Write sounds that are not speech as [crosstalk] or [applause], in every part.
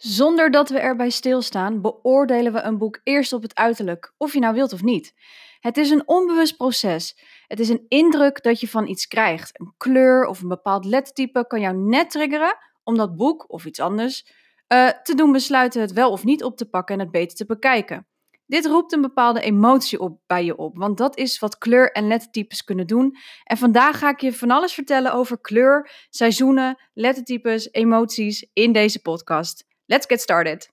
Zonder dat we erbij stilstaan, beoordelen we een boek eerst op het uiterlijk, of je nou wilt of niet. Het is een onbewust proces. Het is een indruk dat je van iets krijgt. Een kleur of een bepaald lettertype kan jou net triggeren om dat boek of iets anders uh, te doen besluiten het wel of niet op te pakken en het beter te bekijken. Dit roept een bepaalde emotie op bij je op, want dat is wat kleur- en lettertypes kunnen doen. En vandaag ga ik je van alles vertellen over kleur, seizoenen, lettertypes, emoties in deze podcast. Let's get started.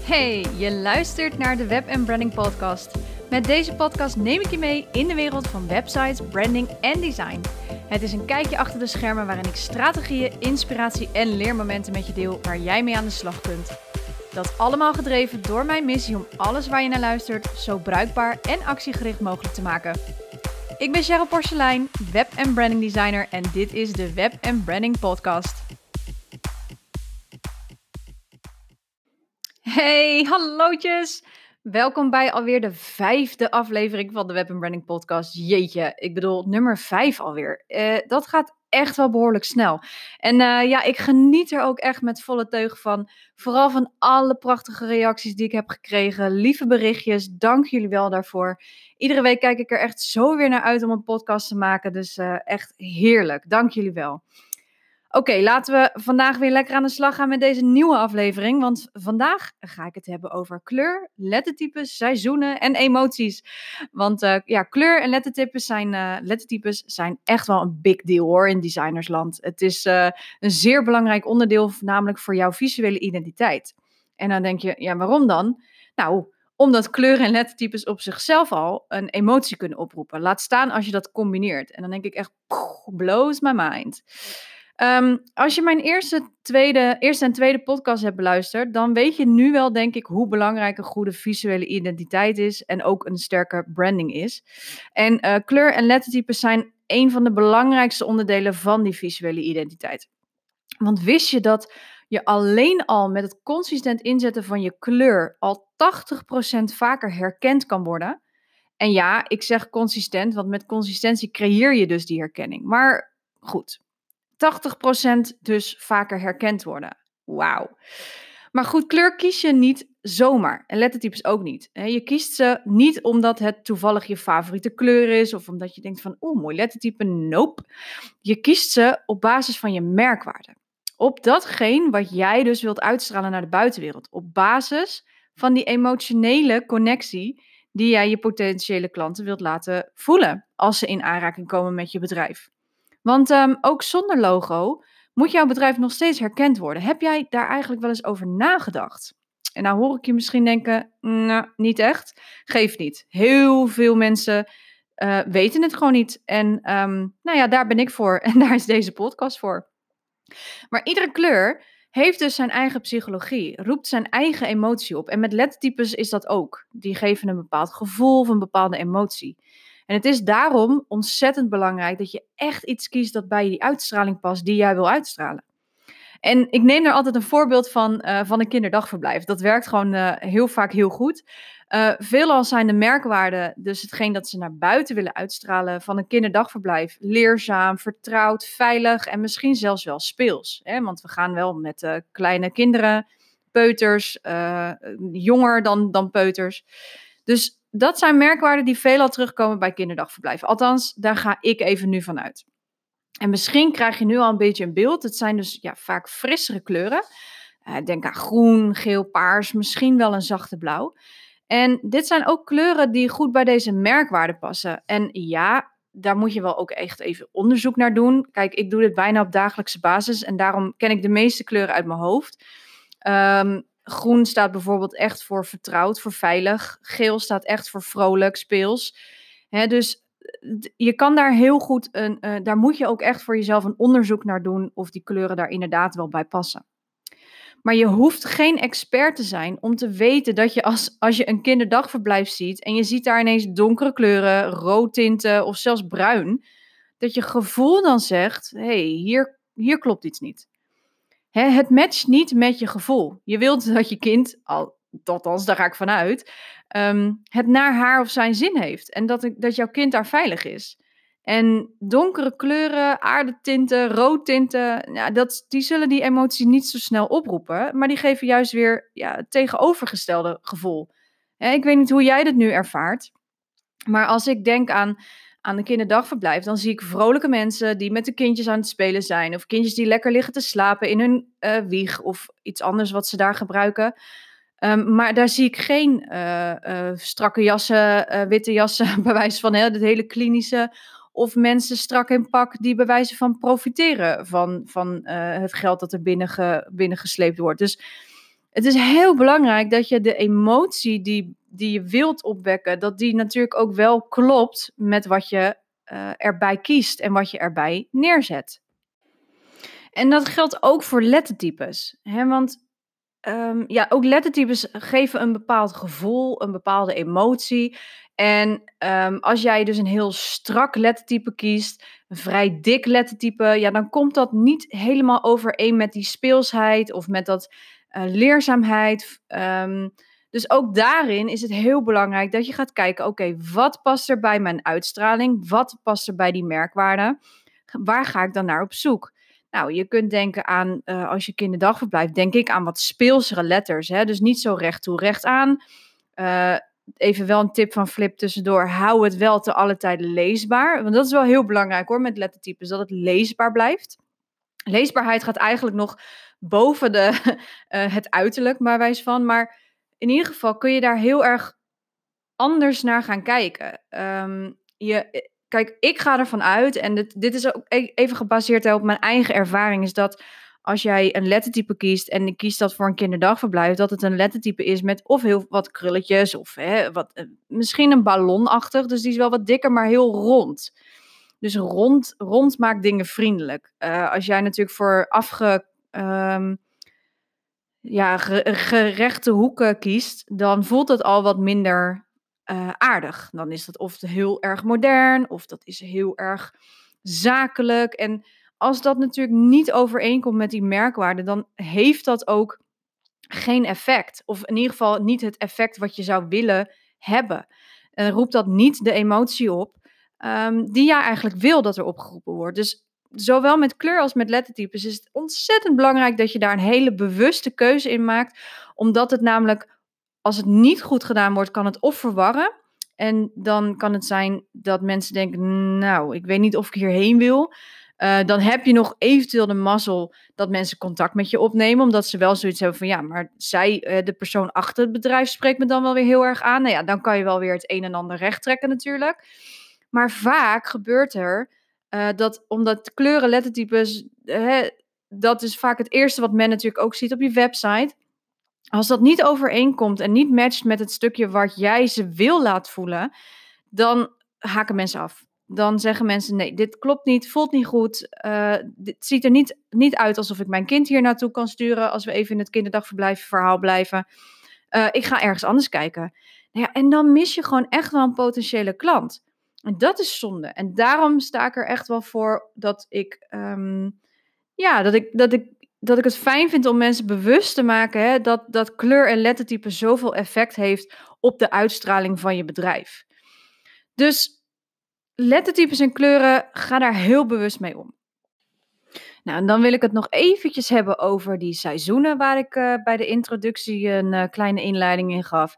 Hey, je luistert naar de Web Branding Podcast. Met deze podcast neem ik je mee in de wereld van websites, branding en design. Het is een kijkje achter de schermen waarin ik strategieën, inspiratie en leermomenten met je deel waar jij mee aan de slag kunt. Dat allemaal gedreven door mijn missie om alles waar je naar luistert zo bruikbaar en actiegericht mogelijk te maken. Ik ben Cheryl Porcelein, web- en branding designer en dit is de Web Branding Podcast. Hey, hallootjes! Welkom bij alweer de vijfde aflevering van de Web Branding Podcast. Jeetje, ik bedoel nummer vijf alweer. Uh, dat gaat echt wel behoorlijk snel. En uh, ja, ik geniet er ook echt met volle teug van. Vooral van alle prachtige reacties die ik heb gekregen. Lieve berichtjes, dank jullie wel daarvoor. Iedere week kijk ik er echt zo weer naar uit om een podcast te maken. Dus uh, echt heerlijk. Dank jullie wel. Oké, laten we vandaag weer lekker aan de slag gaan met deze nieuwe aflevering. Want vandaag ga ik het hebben over kleur, lettertypes, seizoenen en emoties. Want uh, ja, kleur en lettertypes zijn, uh, lettertypes zijn echt wel een big deal hoor in designersland. Het is uh, een zeer belangrijk onderdeel, namelijk voor jouw visuele identiteit. En dan denk je, ja, waarom dan? Nou, omdat kleuren en lettertypes op zichzelf al een emotie kunnen oproepen. Laat staan als je dat combineert. En dan denk ik echt, blows my mind. Um, als je mijn eerste, tweede, eerste en tweede podcast hebt beluisterd, dan weet je nu wel, denk ik, hoe belangrijk een goede visuele identiteit is en ook een sterke branding is. En uh, kleur en lettertypes zijn een van de belangrijkste onderdelen van die visuele identiteit. Want wist je dat je alleen al met het consistent inzetten van je kleur al 80% vaker herkend kan worden? En ja, ik zeg consistent, want met consistentie creëer je dus die herkenning. Maar goed, 80% dus vaker herkend worden. Wauw. Maar goed, kleur kies je niet zomaar. En lettertypes ook niet. Je kiest ze niet omdat het toevallig je favoriete kleur is. Of omdat je denkt van, oeh, mooi lettertype. Nope. Je kiest ze op basis van je merkwaarde. Op datgene wat jij dus wilt uitstralen naar de buitenwereld. Op basis van die emotionele connectie die jij je potentiële klanten wilt laten voelen. Als ze in aanraking komen met je bedrijf. Want um, ook zonder logo moet jouw bedrijf nog steeds herkend worden. Heb jij daar eigenlijk wel eens over nagedacht? En nou hoor ik je misschien denken, nou, niet echt. Geef niet. Heel veel mensen uh, weten het gewoon niet. En um, nou ja, daar ben ik voor. [laughs] En daar is deze podcast voor. Maar iedere kleur heeft dus zijn eigen psychologie, roept zijn eigen emotie op. En met lettertypes is dat ook. Die geven een bepaald gevoel of een bepaalde emotie. En het is daarom ontzettend belangrijk dat je echt iets kiest dat bij die uitstraling past die jij wil uitstralen. En ik neem daar altijd een voorbeeld van, uh, van een kinderdagverblijf. Dat werkt gewoon uh, heel vaak heel goed. Uh, veelal zijn de merkwaarden, dus hetgeen dat ze naar buiten willen uitstralen van een kinderdagverblijf, leerzaam, vertrouwd, veilig en misschien zelfs wel speels. Hè? Want we gaan wel met kleine kinderen, peuters, jonger dan, dan peuters. Dus dat zijn merkwaarden die veelal terugkomen bij kinderdagverblijven. Althans, daar ga ik even nu van uit. En misschien krijg je nu al een beetje een beeld. Het zijn dus ja, vaak frissere kleuren. Uh, denk aan groen, geel, paars, misschien wel een zachte blauw. En dit zijn ook kleuren die goed bij deze merkwaarden passen. En ja, daar moet je wel ook echt even onderzoek naar doen. Kijk, ik doe dit bijna op dagelijkse basis en daarom ken ik de meeste kleuren uit mijn hoofd. Um, Groen staat bijvoorbeeld echt voor vertrouwd, voor veilig. Geel staat echt voor vrolijk, speels. dus je kan daar heel goed een, uh, daar moet je ook echt voor jezelf een onderzoek naar doen of die kleuren daar inderdaad wel bij passen. Maar je hoeft geen expert te zijn om te weten dat je als, als je een kinderdagverblijf ziet en je ziet daar ineens donkere kleuren, roodtinten of zelfs bruin, dat je gevoel dan zegt: hé, hey, hier, hier klopt iets niet het matcht niet met je gevoel. Je wilt dat je kind, al, althans daar ga ik vanuit, um, het naar haar of zijn zin heeft. En dat, dat jouw kind daar veilig is. En donkere kleuren, aardetinten, roodtinten, ja, dat, die zullen die emotie niet zo snel oproepen, maar die geven juist weer ja, het tegenovergestelde gevoel. ik weet niet hoe jij dit nu ervaart, maar als ik denk aan, aan een kinderdagverblijf, dan zie ik vrolijke mensen die met de kindjes aan het spelen zijn, of kindjes die lekker liggen te slapen in hun uh, wieg of iets anders wat ze daar gebruiken. Um, maar daar zie ik geen uh, uh, strakke jassen, witte jassen, [laughs] bij wijze van het hele klinische of mensen strak in pak die bij wijze van profiteren van, van het geld dat er binnen binnengesleept wordt. Dus het is heel belangrijk dat je de emotie die, die je wilt opwekken, dat die natuurlijk ook wel klopt met wat je uh, erbij kiest en wat je erbij neerzet. En dat geldt ook voor lettertypes. Hè? Want um, ja, ook lettertypes geven een bepaald gevoel, een bepaalde emotie. En um, als jij dus een heel strak lettertype kiest, een vrij dik lettertype, ja, dan komt dat niet helemaal overeen met die speelsheid of met dat uh, leerzaamheid. Um, dus ook daarin is het heel belangrijk dat je gaat kijken: oké, wat past er bij mijn uitstraling? Wat past er bij die merkwaarde? Waar ga ik dan naar op zoek? Nou, je kunt denken aan, uh, als je kinderdagverblijf, denk ik aan wat speelsere letters. Hè? Dus niet zo recht toe, recht aan. Uh, even wel een tip van Flip tussendoor. Hou het wel te alle tijden leesbaar. Want dat is wel heel belangrijk hoor met lettertypes, dat het leesbaar blijft. Leesbaarheid gaat eigenlijk nog boven de, uh, [laughs] het uiterlijk, maar wijs van. Maar in ieder geval kun je daar heel erg anders naar gaan kijken. Um, je, kijk, ik ga ervan uit, en dit, dit is ook e-, even gebaseerd op mijn eigen ervaring, is dat als jij een lettertype kiest en ik kies dat voor een kinderdagverblijf, dat het een lettertype is met of heel wat krulletjes of hè, wat, eh, misschien een ballonachtig. Dus die is wel wat dikker, maar heel rond. Dus rond, rond maakt dingen vriendelijk. Uh, als jij natuurlijk voor afge, um, ja, gerechte hoeken kiest, dan voelt het al wat minder uh, aardig. Dan is dat of heel erg modern, of dat is heel erg zakelijk. En als dat natuurlijk niet overeenkomt met die merkwaarde, dan heeft dat ook geen effect. Of in ieder geval niet het effect wat je zou willen hebben. En roept dat niet de emotie op um, die jij eigenlijk wil dat er opgeroepen wordt. Dus zowel met kleur als met lettertypes is het ontzettend belangrijk dat je daar een hele bewuste keuze in maakt. Omdat het namelijk, als het niet goed gedaan wordt, kan het of verwarren. En dan kan het zijn dat mensen denken, nou, ik weet niet of ik hierheen wil. Uh, dan heb je nog eventueel de mazzel dat mensen contact met je opnemen. Omdat ze wel zoiets hebben van ja, maar zij, uh, de persoon achter het bedrijf, spreekt me dan wel weer heel erg aan. Nou ja, dan kan je wel weer het een en ander recht trekken natuurlijk. Maar vaak gebeurt er uh, dat omdat kleuren, lettertypes, dat is vaak het eerste wat men natuurlijk ook ziet op je website. Als dat niet overeenkomt en niet matcht met het stukje wat jij ze wil laten voelen, dan haken mensen af dan zeggen mensen: nee, dit klopt niet, voelt niet goed. Uh, dit ziet er niet, niet uit alsof ik mijn kind hier naartoe kan sturen. Als we even in het kinderdagverblijf verhaal blijven. Uh, ik ga ergens anders kijken. Nou ja, en dan mis je gewoon echt wel een potentiële klant. En dat is zonde. En daarom sta ik er echt wel voor dat ik, um, ja, dat ik, dat ik, dat ik het fijn vind om mensen bewust te maken hè, dat, dat kleur en lettertype zoveel effect heeft op de uitstraling van je bedrijf. Dus lettertypes en kleuren, ga daar heel bewust mee om. Nou, en dan wil ik het nog eventjes hebben over die seizoenen waar ik uh, bij de introductie een uh, kleine inleiding in gaf.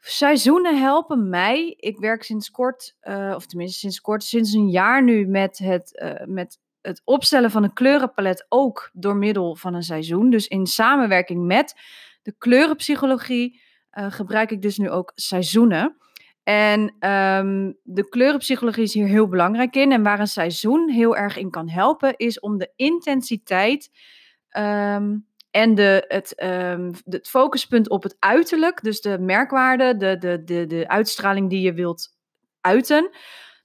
Seizoenen helpen mij. Ik werk sinds kort, uh, of tenminste sinds kort, sinds een jaar nu met het, met het opstellen van een kleurenpalet ook door middel van een seizoen. Dus in samenwerking met de kleurenpsychologie gebruik ik dus nu ook seizoenen. En um, de kleurenpsychologie is hier heel belangrijk in. En waar een seizoen heel erg in kan helpen, is om de intensiteit um, en de, het, um, het focuspunt op het uiterlijk, dus de merkwaarde, de, de, de, de uitstraling die je wilt uiten,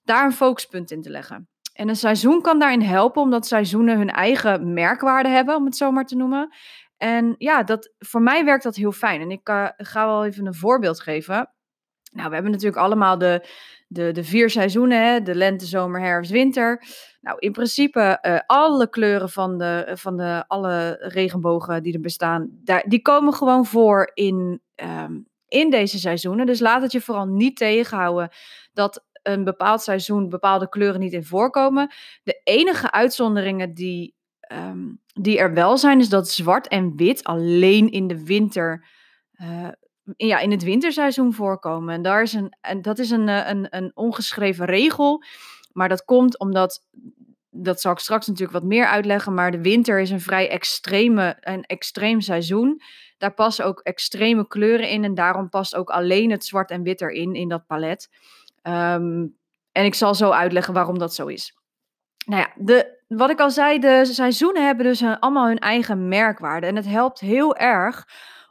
daar een focuspunt in te leggen. En een seizoen kan daarin helpen, omdat seizoenen hun eigen merkwaarde hebben, om het zo maar te noemen. En ja, dat, voor mij werkt dat heel fijn. En ik uh, ga wel even een voorbeeld geven. Nou, we hebben natuurlijk allemaal de, de, de vier seizoenen, hè? de lente, zomer, herfst, winter. Nou, in principe uh, alle kleuren van, de, van de, alle regenbogen die er bestaan, daar, die komen gewoon voor in, um, in deze seizoenen. Dus laat het je vooral niet tegenhouden dat een bepaald seizoen bepaalde kleuren niet in voorkomen. De enige uitzonderingen die, ehm, die er wel zijn, is dat zwart en wit alleen in de winter. Uh, ja, in het winterseizoen voorkomen. En, daar is een, en dat is een, eh, een, een ongeschreven regel. Maar dat komt omdat dat zal ik straks natuurlijk wat meer uitleggen, maar de winter is een vrij extreme, een extreem seizoen. Daar passen ook extreme kleuren in en daarom past ook alleen het zwart en wit erin, in dat palet. Ehm, en ik zal zo uitleggen waarom dat zo is. Nou ja, de, wat ik al zei, de seizoenen hebben dus allemaal hun eigen merkwaarde. En het helpt heel erg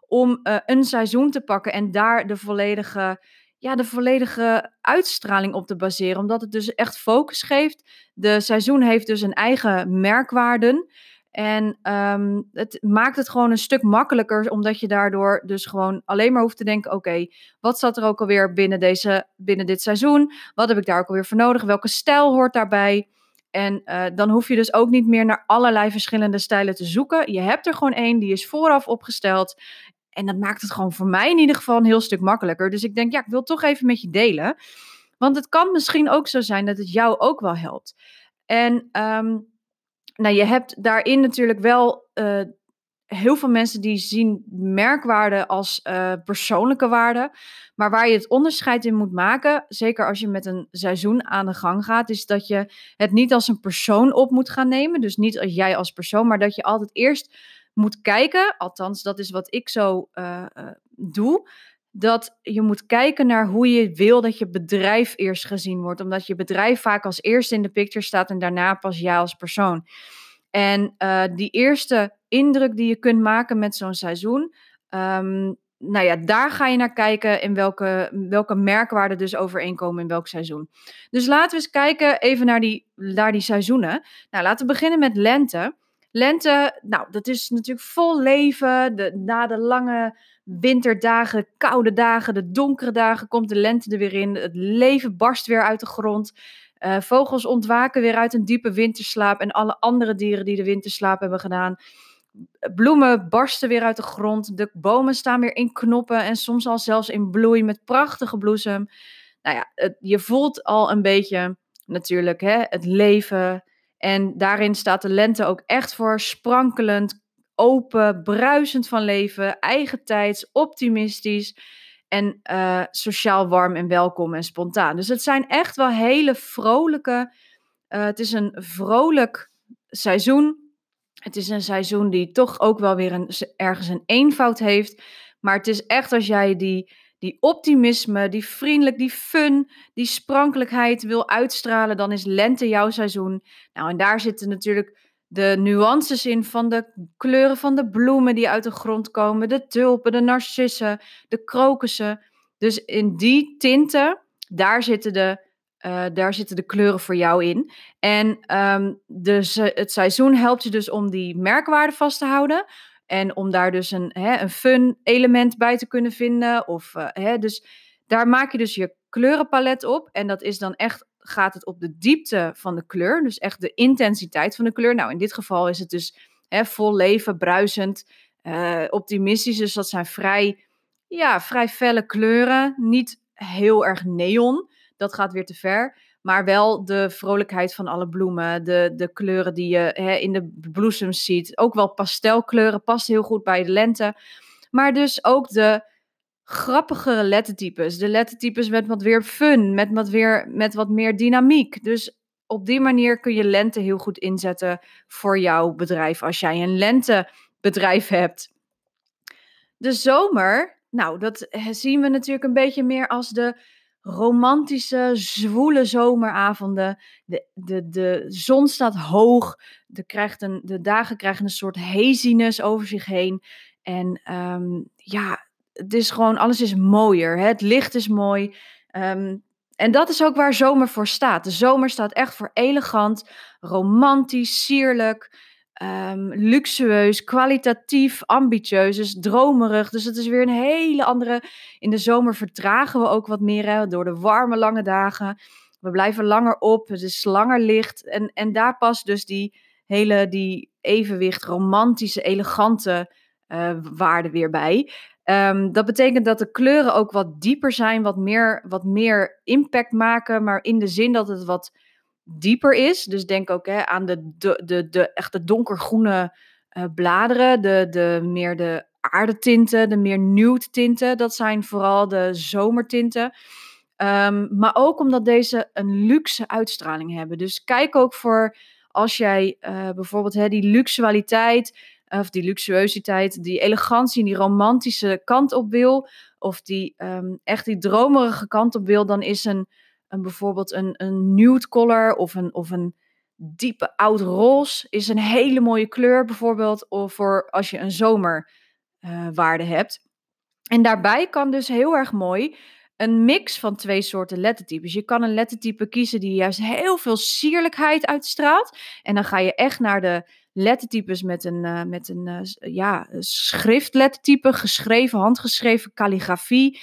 om uh, een seizoen te pakken en daar de volledige ja, de volledige uitstraling op te baseren. Omdat het dus echt focus geeft. De seizoen heeft dus een eigen merkwaarden. En ehm, het maakt het gewoon een stuk makkelijker, omdat je daardoor dus gewoon alleen maar hoeft te denken: oké, wat zat er ook alweer binnen, deze, binnen dit seizoen? Wat heb ik daar ook alweer voor nodig? Welke stijl hoort daarbij? En uh, dan hoef je dus ook niet meer naar allerlei verschillende stijlen te zoeken. Je hebt er gewoon één, die is vooraf opgesteld. En dat maakt het gewoon voor mij in ieder geval een heel stuk makkelijker. Dus ik denk, ja, ik wil toch even met je delen. Want het kan misschien ook zo zijn dat het jou ook wel helpt. En um, nou, je hebt daarin natuurlijk wel uh, heel veel mensen die zien merkwaarde als uh, persoonlijke waarde. Maar waar je het onderscheid in moet maken, zeker als je met een seizoen aan de gang gaat, is dat je het niet als een persoon op moet gaan nemen. Dus niet als jij als persoon, maar dat je altijd eerst moet kijken, althans dat is wat ik zo uh, uh, doe, dat je moet kijken naar hoe je wil dat je bedrijf eerst gezien wordt. Omdat je bedrijf vaak als eerste in de picture staat en daarna pas jij als persoon. En uh, die eerste indruk die je kunt maken met zo'n seizoen, um, nou ja, daar ga je naar kijken in welke, welke merkwaarden dus overeenkomen in welk seizoen. Dus laten we eens kijken even naar die, naar die seizoenen. Nou, laten we beginnen met lente. Lente, nou, dat is natuurlijk vol leven. Na de lange winterdagen, koude dagen, de donkere dagen komt de lente er weer in. Het leven barst weer uit de grond. Uh, vogels ontwaken weer uit een diepe winterslaap. En alle andere dieren die de winterslaap hebben gedaan. Bloemen barsten weer uit de grond. De bomen staan weer in knoppen en soms al zelfs in bloei met prachtige bloesem. Nou ja, je voelt al een beetje natuurlijk hè, het leven en daarin staat de lente ook echt voor sprankelend, open, bruisend van leven, eigentijds, optimistisch en uh, sociaal warm en welkom en spontaan. Dus het zijn echt wel hele vrolijke. Uh, het is een vrolijk seizoen. Het is een seizoen die toch ook wel weer een, ergens een eenvoud heeft. Maar het is echt als jij die die optimisme, die vriendelijk, die fun, die sprankelijkheid wil uitstralen, dan is lente jouw seizoen. Nou, en daar zitten natuurlijk de nuances in van de kleuren van de bloemen die uit de grond komen, de tulpen, de narcissen, de krokussen. Dus in die tinten, daar zitten de, uh, daar zitten de kleuren voor jou in. En um, dus, het seizoen helpt je dus om die merkwaarde vast te houden. En om daar dus een, hè, een fun element bij te kunnen vinden. Of, uh, hè, dus daar maak je dus je kleurenpalet op. En dat is dan echt, gaat het op de diepte van de kleur. Dus echt de intensiteit van de kleur. Nou, in dit geval is het dus hè, vol leven, bruisend, uh, optimistisch. Dus dat zijn vrij, ja, vrij felle kleuren. Niet heel erg neon. Dat gaat weer te ver. Maar wel de vrolijkheid van alle bloemen, de, de kleuren die je hè, in de bloesems ziet. Ook wel pastelkleuren, past heel goed bij de lente. Maar dus ook de grappigere lettertypes. De lettertypes met wat weer fun, met wat, weer, met wat meer dynamiek. Dus op die manier kun je lente heel goed inzetten voor jouw bedrijf. Als jij een lentebedrijf hebt. De zomer, nou, dat zien we natuurlijk een beetje meer als de romantische, zwoele zomeravonden. De, de, de zon staat hoog. De, krijgt een, de dagen krijgen een soort haziness over zich heen. En um, ja, het is gewoon, alles is mooier. Hè? Het licht is mooi. Um, en dat is ook waar zomer voor staat. De zomer staat echt voor elegant, romantisch, sierlijk. Um, luxueus, kwalitatief, ambitieus, dus dromerig. Dus het is weer een hele andere. In de zomer vertragen we ook wat meer door de warme, lange dagen. We blijven langer op, het is langer licht. En, en daar past dus die hele die evenwicht, romantische, elegante uh, waarde weer bij. Ehm, dat betekent dat de kleuren ook wat dieper zijn, wat meer, wat meer impact maken, maar in de zin dat het wat dieper is. Dus denk ook hè, aan de, de, de, de echte donkergroene uh, bladeren, de, de meer de aardetinten, de meer nude tinten. Dat zijn vooral de zomertinten. Um, maar ook omdat deze een luxe uitstraling hebben. Dus kijk ook voor als jij uh, bijvoorbeeld hè, die luxualiteit, of die luxueusiteit, die elegantie, die romantische kant op wil, of die um, echt die dromerige kant op wil, dan is een, een bijvoorbeeld een, een nude color of een, of een diepe oud roze is een hele mooie kleur bijvoorbeeld of voor als je een zomerwaarde uh, hebt. En daarbij kan dus heel erg mooi een mix van twee soorten lettertypes. Je kan een lettertype kiezen die juist heel veel sierlijkheid uitstraalt. En dan ga je echt naar de lettertypes met een, uh, met een uh, ja, schriftlettertype, geschreven, handgeschreven calligrafie.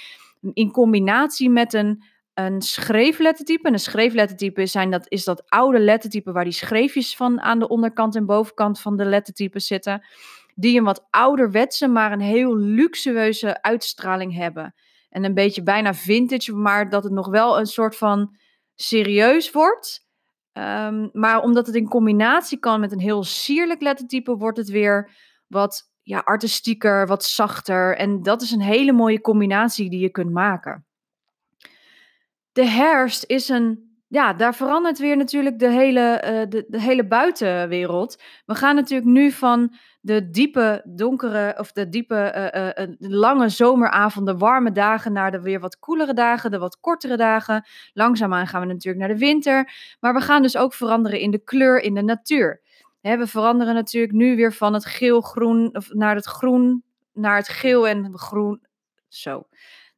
In combinatie met een, een schreeflettertype. En een schreeflettertype zijn dat, is dat oude lettertype waar die schreefjes van aan de onderkant en bovenkant van de lettertypes zitten. Die een wat ouderwetse, maar een heel luxueuze uitstraling hebben en een beetje bijna vintage, maar dat het nog wel een soort van serieus wordt. Um, maar omdat het in combinatie kan met een heel sierlijk lettertype, wordt het weer wat ja, artistieker, wat zachter. En dat is een hele mooie combinatie die je kunt maken. De herfst is een ja, daar verandert weer natuurlijk de hele, uh, de, hele buitenwereld. We gaan natuurlijk nu van de diepe, donkere, of de diepe, uh, uh, lange zomeravonden, warme dagen, naar de weer wat koelere dagen, de wat kortere dagen. Langzaamaan gaan we natuurlijk naar de winter. Maar we gaan dus ook veranderen in de kleur in de natuur. We veranderen natuurlijk nu weer van het geel-groen, naar het groen, naar het geel en groen. Zo.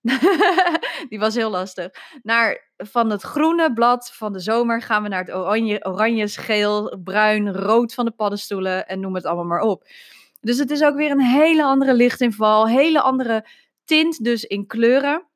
[laughs] die was heel lastig. Naar, van het groene blad van de zomer gaan we naar het oranje, oranje, geel, bruin, rood van de paddenstoelen en noem het allemaal maar op. Dus het is ook weer een hele andere lichtinval, hele andere tint dus in kleuren.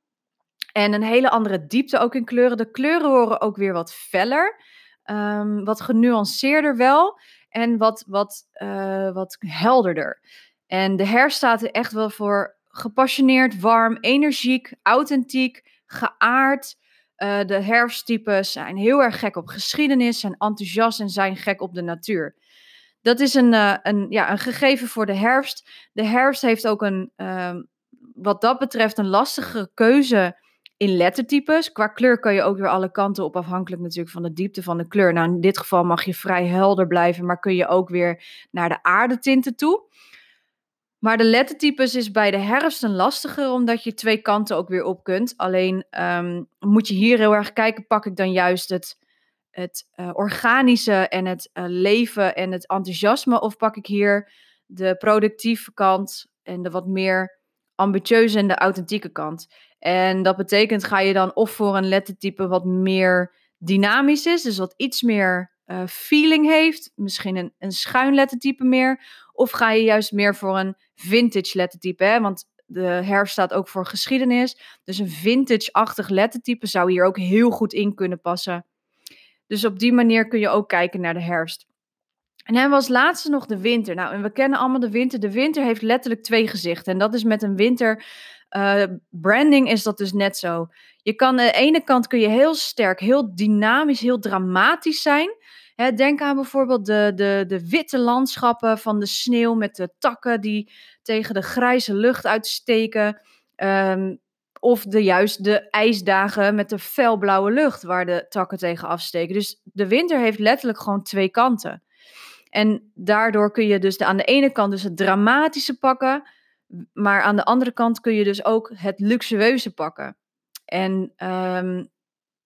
En een hele andere diepte ook in kleuren. De kleuren worden ook weer wat feller, um, wat genuanceerder wel en wat, wat, uh, wat helderder. En de herfst staat er echt wel voor gepassioneerd, warm, energiek, authentiek, geaard. Uh, de herfsttypes zijn heel erg gek op geschiedenis, zijn enthousiast en zijn gek op de natuur. Dat is een, uh, een, ja, een gegeven voor de herfst. De herfst heeft ook een, uh, wat dat betreft, een lastige keuze in lettertypes. Qua kleur kan je ook weer alle kanten op, afhankelijk natuurlijk van de diepte van de kleur. Nou, in dit geval mag je vrij helder blijven, maar kun je ook weer naar de aardetinten toe. Maar de lettertypes is bij de herfst een lastiger, omdat je twee kanten ook weer op kunt. Alleen um, moet je hier heel erg kijken, pak ik dan juist het, het uh, organische en het uh, leven en het enthousiasme, of pak ik hier de productieve kant en de wat meer ambitieuze en de authentieke kant. En dat betekent, ga je dan of voor een lettertype wat meer dynamisch is, dus wat iets meer uh, feeling heeft, misschien een, een schuin lettertype meer, of ga je juist meer voor een vintage lettertype? Hè? Want de herfst staat ook voor geschiedenis. Dus een vintage-achtig lettertype zou hier ook heel goed in kunnen passen. Dus op die manier kun je ook kijken naar de herfst. En dan was laatste nog de winter. Nou, en we kennen allemaal de winter. De winter heeft letterlijk twee gezichten. En dat is met een winter. Uh, branding is dat dus net zo. Je kan aan de ene kant kun je heel sterk, heel dynamisch, heel dramatisch zijn denk aan bijvoorbeeld de, de, de witte landschappen van de sneeuw met de takken die tegen de grijze lucht uitsteken. Ehm, of de, juist de ijsdagen met de felblauwe lucht waar de takken tegen afsteken. Dus de winter heeft letterlijk gewoon twee kanten. En daardoor kun je dus aan de ene kant dus het dramatische pakken, maar aan de andere kant kun je dus ook het luxueuze pakken. En um,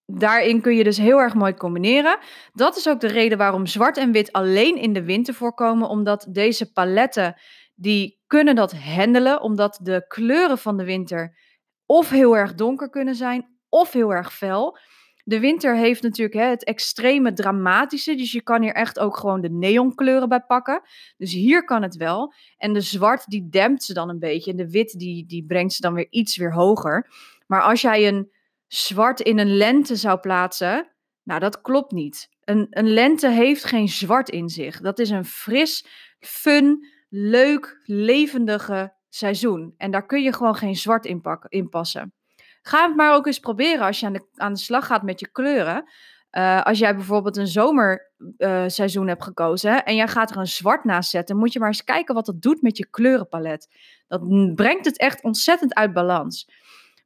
daarin kun je dus heel erg mooi combineren. Dat is ook de reden waarom zwart en wit alleen in de winter voorkomen, omdat deze paletten die kunnen dat handelen, omdat de kleuren van de winter of heel erg donker kunnen zijn of heel erg fel. De winter heeft natuurlijk hè, het extreme dramatische, dus je kan hier echt ook gewoon de neonkleuren bij pakken. Dus hier kan het wel. En de zwart die dempt ze dan een beetje en de wit die, die brengt ze dan weer iets weer hoger. Maar als jij een zwart in een lente zou plaatsen, nou dat klopt niet. Een, een lente heeft geen zwart in zich. Dat is een fris, fun, leuk, levendige seizoen. En daar kun je gewoon geen zwart in, in passen. Ga het maar ook eens proberen als je aan de, aan de slag gaat met je kleuren. Uh, als jij bijvoorbeeld een zomerseizoen uh, hebt gekozen en jij gaat er een zwart naast zetten, moet je maar eens kijken wat dat doet met je kleurenpalet. Dat brengt het echt ontzettend uit balans.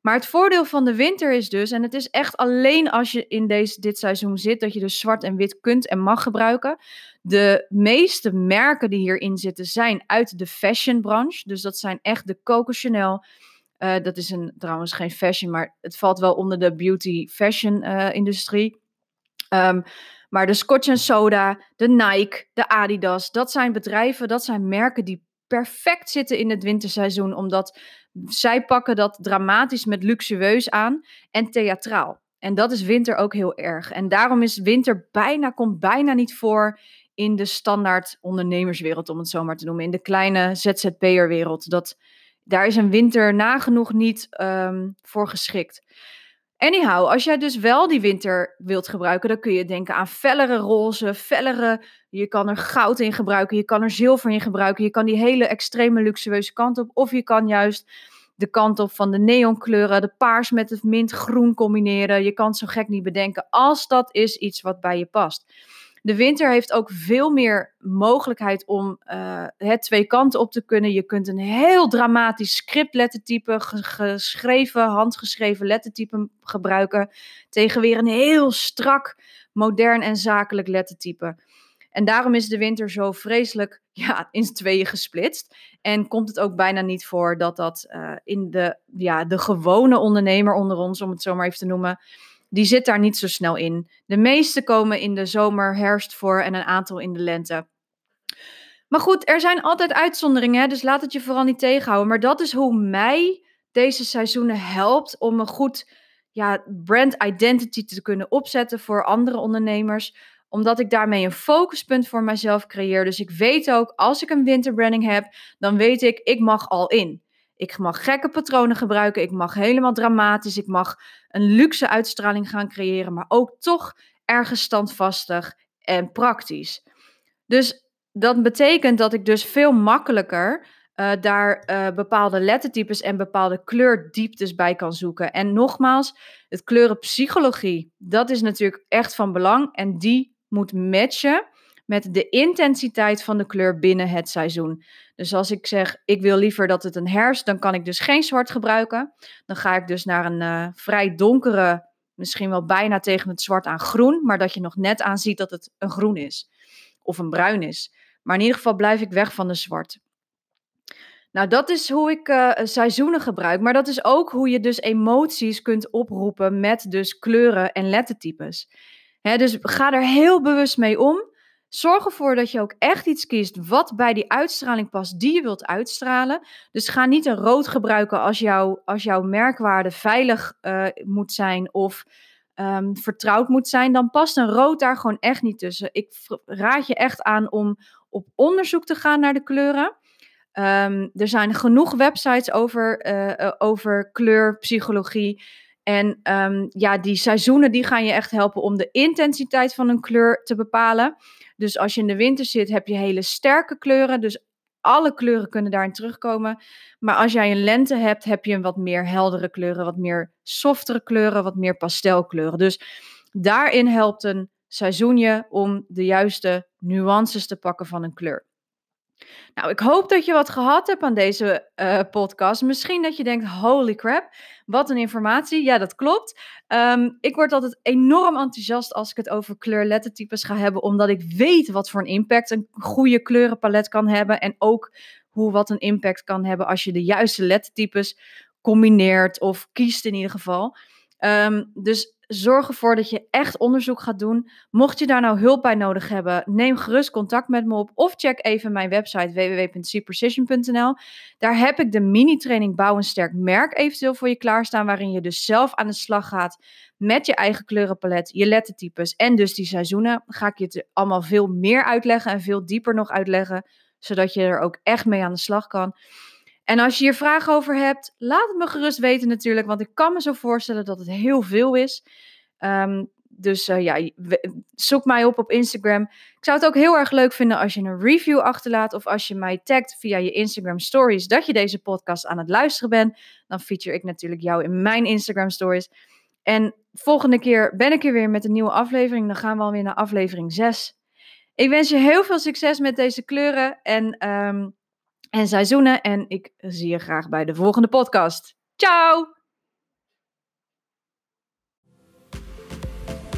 Maar het voordeel van de winter is dus, en het is echt alleen als je in deze, dit seizoen zit, dat je dus zwart en wit kunt en mag gebruiken. De meeste merken die hierin zitten zijn uit de fashionbranche. Dus dat zijn echt de Coco Chanel. Uh, dat is een, trouwens geen fashion, maar het valt wel onder de beauty fashion uh, industrie. Um, maar de Scotch Soda, de Nike, de Adidas, dat zijn bedrijven, dat zijn merken die perfect zitten in het winterseizoen, omdat zij pakken dat dramatisch met luxueus aan en theatraal. En dat is winter ook heel erg. En daarom is winter bijna, komt bijna niet voor in de standaard ondernemerswereld, om het zo maar te noemen. In de kleine ZZP'er-wereld. Dat, daar is een winter nagenoeg niet um, voor geschikt. Anyhow, als jij dus wel die winter wilt gebruiken, dan kun je denken aan fellere roze, fellere. Je kan er goud in gebruiken, je kan er zilver in gebruiken, je kan die hele extreme luxueuze kant op. Of je kan juist de kant op van de neonkleuren, de paars met het mintgroen combineren. Je kan het zo gek niet bedenken, als dat is iets wat bij je past. De winter heeft ook veel meer mogelijkheid om het twee kanten op te kunnen. Je kunt een heel dramatisch scriptlettertype, geschreven, handgeschreven lettertype gebruiken. Tegen weer een heel strak, modern en zakelijk lettertype. En daarom is de winter zo vreselijk [laughs] ja, in tweeën gesplitst. En komt het ook bijna niet voor dat dat uh, in de, ja, de gewone ondernemer onder ons, om het zo maar even te noemen, die zit daar niet zo snel in. De meeste komen in de zomer, herfst voor en een aantal in de lente. Maar goed, er zijn altijd uitzonderingen, dus laat het je vooral niet tegenhouden. Maar dat is hoe mij deze seizoenen helpt om een goed ja, brand identity te kunnen opzetten voor andere ondernemers. Omdat ik daarmee een focuspunt voor mezelf creëer. Dus ik weet ook, als ik een winterbranding heb, dan weet ik, ik mag al in. Ik mag gekke patronen gebruiken. Ik mag helemaal dramatisch. Ik mag een luxe uitstraling gaan creëren, maar ook toch ergens standvastig en praktisch. Dus dat betekent dat ik dus veel makkelijker uh, daar uh, bepaalde lettertypes en bepaalde kleurdieptes bij kan zoeken. En nogmaals, het kleurenpsychologie, dat is natuurlijk echt van belang en die moet matchen met de intensiteit van de kleur binnen het seizoen. Dus als ik zeg, ik wil liever dat het een herfst, dan kan ik dus geen zwart gebruiken. Dan ga ik dus naar een uh, vrij donkere, misschien wel bijna tegen het zwart aan groen, maar dat je nog net aan ziet dat het een groen is of een bruin is. Maar in ieder geval blijf ik weg van de zwart. Nou, dat is hoe ik uh, seizoenen gebruik. Maar dat is ook hoe je dus emoties kunt oproepen met dus kleuren en lettertypes. Dus ga er heel bewust mee om. Zorg ervoor dat je ook echt iets kiest wat bij die uitstraling past die je wilt uitstralen. Dus ga niet een rood gebruiken als, jou, als jouw merkwaarde veilig uh, moet zijn of um, vertrouwd moet zijn. Dan past een rood daar gewoon echt niet tussen. Ik raad je echt aan om op onderzoek te gaan naar de kleuren. Um, er zijn genoeg websites over, uh, over kleurpsychologie. En um, ja, die seizoenen die gaan je echt helpen om de intensiteit van een kleur te bepalen. Dus als je in de winter zit, heb je hele sterke kleuren. Dus alle kleuren kunnen daarin terugkomen. Maar als jij een lente hebt, heb je een wat meer heldere kleuren, wat meer softere kleuren, wat meer pastelkleuren. Dus daarin helpt een seizoenje om de juiste nuances te pakken van een kleur. Nou, ik hoop dat je wat gehad hebt aan deze uh, podcast. Misschien dat je denkt, holy crap, wat een informatie. Ja, dat klopt. Um, ik word altijd enorm enthousiast als ik het over kleurlettertypes ga hebben, omdat ik weet wat voor een impact een goede kleurenpalet kan hebben. En ook hoe wat een impact kan hebben als je de juiste lettertypes combineert of kiest in ieder geval. Um, dus zorg ervoor dat je echt onderzoek gaat doen. Mocht je daar nou hulp bij nodig hebben, neem gerust contact met me op of check even mijn website www.cprecision.nl. Daar heb ik de mini-training Bouw een sterk merk eventueel voor je klaarstaan, waarin je dus zelf aan de slag gaat met je eigen kleurenpalet, je lettertypes en dus die seizoenen. Ga ik je het allemaal veel meer uitleggen en veel dieper nog uitleggen, zodat je er ook echt mee aan de slag kan. En als je hier vragen over hebt, laat het me gerust weten natuurlijk, want ik kan me zo voorstellen dat het heel veel is. Um, dus uh, ja, zoek mij op op Instagram. Ik zou het ook heel erg leuk vinden als je een review achterlaat of als je mij tagt via je Instagram stories dat je deze podcast aan het luisteren bent. Dan feature ik natuurlijk jou in mijn Instagram stories. En volgende keer ben ik er weer met een nieuwe aflevering. Dan gaan we alweer naar aflevering 6. Ik wens je heel veel succes met deze kleuren en, um, en seizoenen. En ik zie je graag bij de volgende podcast. Ciao!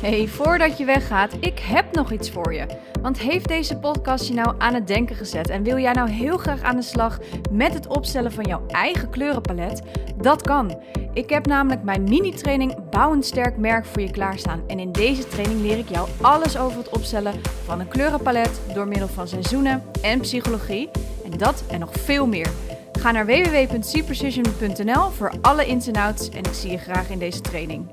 Hey, voordat je weggaat, ik heb nog iets voor je. Want heeft deze podcast je nou aan het denken gezet en wil jij nou heel graag aan de slag met het opstellen van jouw eigen kleurenpalet? Dat kan. Ik heb namelijk mijn mini-training Bouw een sterk merk voor je klaarstaan. En in deze training leer ik jou alles over het opstellen van een kleurenpalet door middel van seizoenen en psychologie. En dat en nog veel meer. Ga naar www.cprecision.nl voor alle ins en outs en ik zie je graag in deze training.